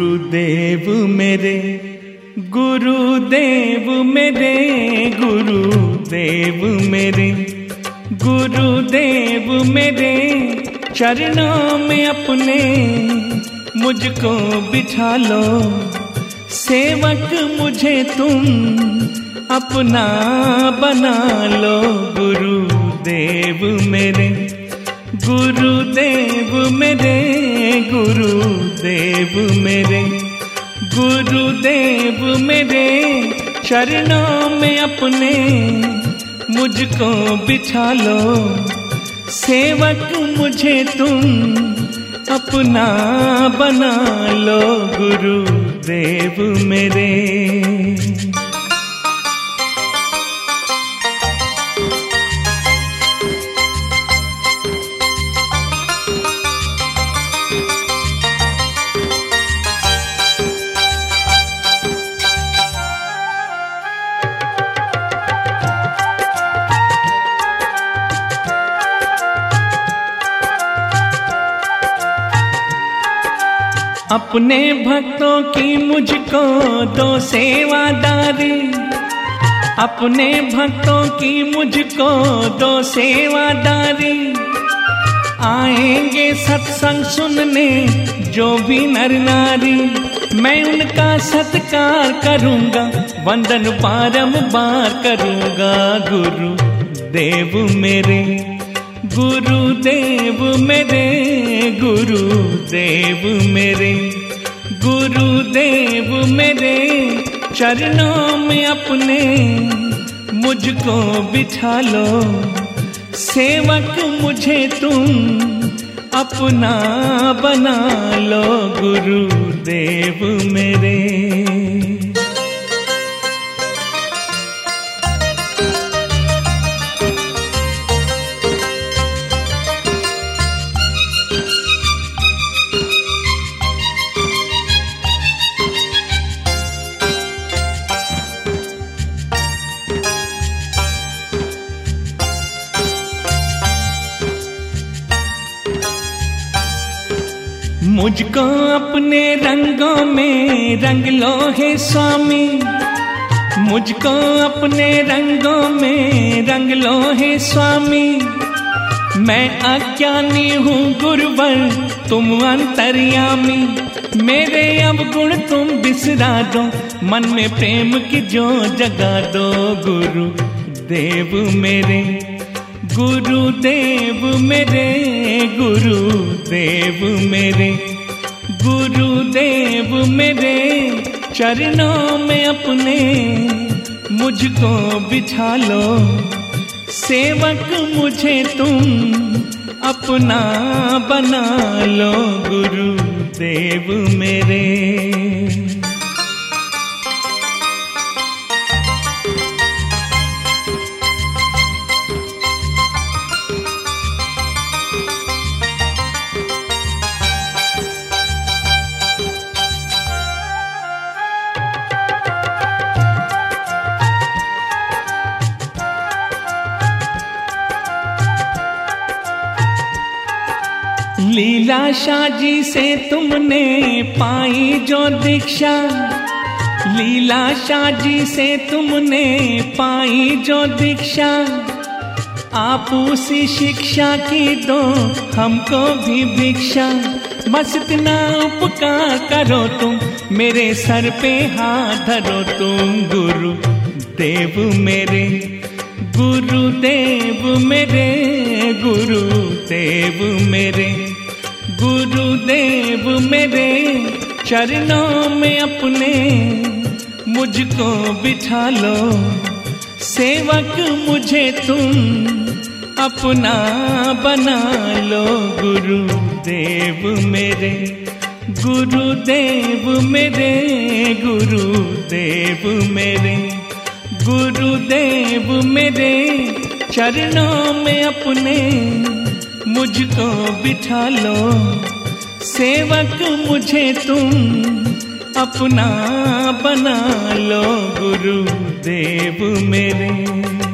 गुरुदेव मेरे गुरुदेव मेरे गुरुदेव मेरे गुरुदेव मेरे चरणों में अपने मुझको बिठा लो। सेवक मुझे तुम अपना बना लो। गुरुदेव मेरे गुरुदेव मेरे गुरुदेव मेरे गुरुदेव मेरे, चरणों में अपने मुझको बिछा लो। सेवक मुझे तुम अपना बना लो, गुरुदेव मेरे। अपने भक्तों की मुझको दो सेवादारी। अपने भक्तों की मुझको दो सेवादारी। आएँगे सत्संग सुनने जो भी नर नारी। मैं उनका सत्कार करूँगा, वंदन बारंबार करूँगा गुरु देव मेरे। गुरुदेव मेरे गुरुदेव मेरे गुरुदेव मेरे चरणों में अपने मुझको बिठा लो। सेवक मुझे तुम अपना बना लो, गुरुदेव मेरे। मुझको अपने रंगों में रंग लो है स्वामी। मुझको अपने रंगों में रंग लो है स्वामी। मैं अज्ञानी हूँ गुरुवर, तुम अंतर्यामी। मेरे अब गुण तुम बिसरा दो, मन में प्रेम की जो जगा दो गुरु। देव मेरे गुरुदेव मेरे गुरुदेव मेरे गुरुदेव मेरे चरणों में अपने, मुझको बिछा लो। सेवक मुझे तुम अपना बना लो, गुरुदेव मेरे। लीला शाह जी से तुमने पाई जो दीक्षा। लीला शाह जी से तुमने पाई जो दीक्षा। आप उसी शिक्षा की दो, हमको भी भिक्षा। बस इतना उपकार करो तुम, मेरे सर पे हाथ धरो तुम, गुरु देव मेरे, गुरु देव मेरे, गुरु देव मेरे। गुरुदेव मेरे चरणों में अपने, मुझको बिठा लो। सेवक मुझे तुम अपना बना लो। गुरुदेव मेरे गुरुदेव मेरे गुरुदेव मेरे गुरुदेव मेरे चरणों में अपने मुझको बिठा लो। सेवक मुझे तुम अपना बना लो गुरुदेव मेरे।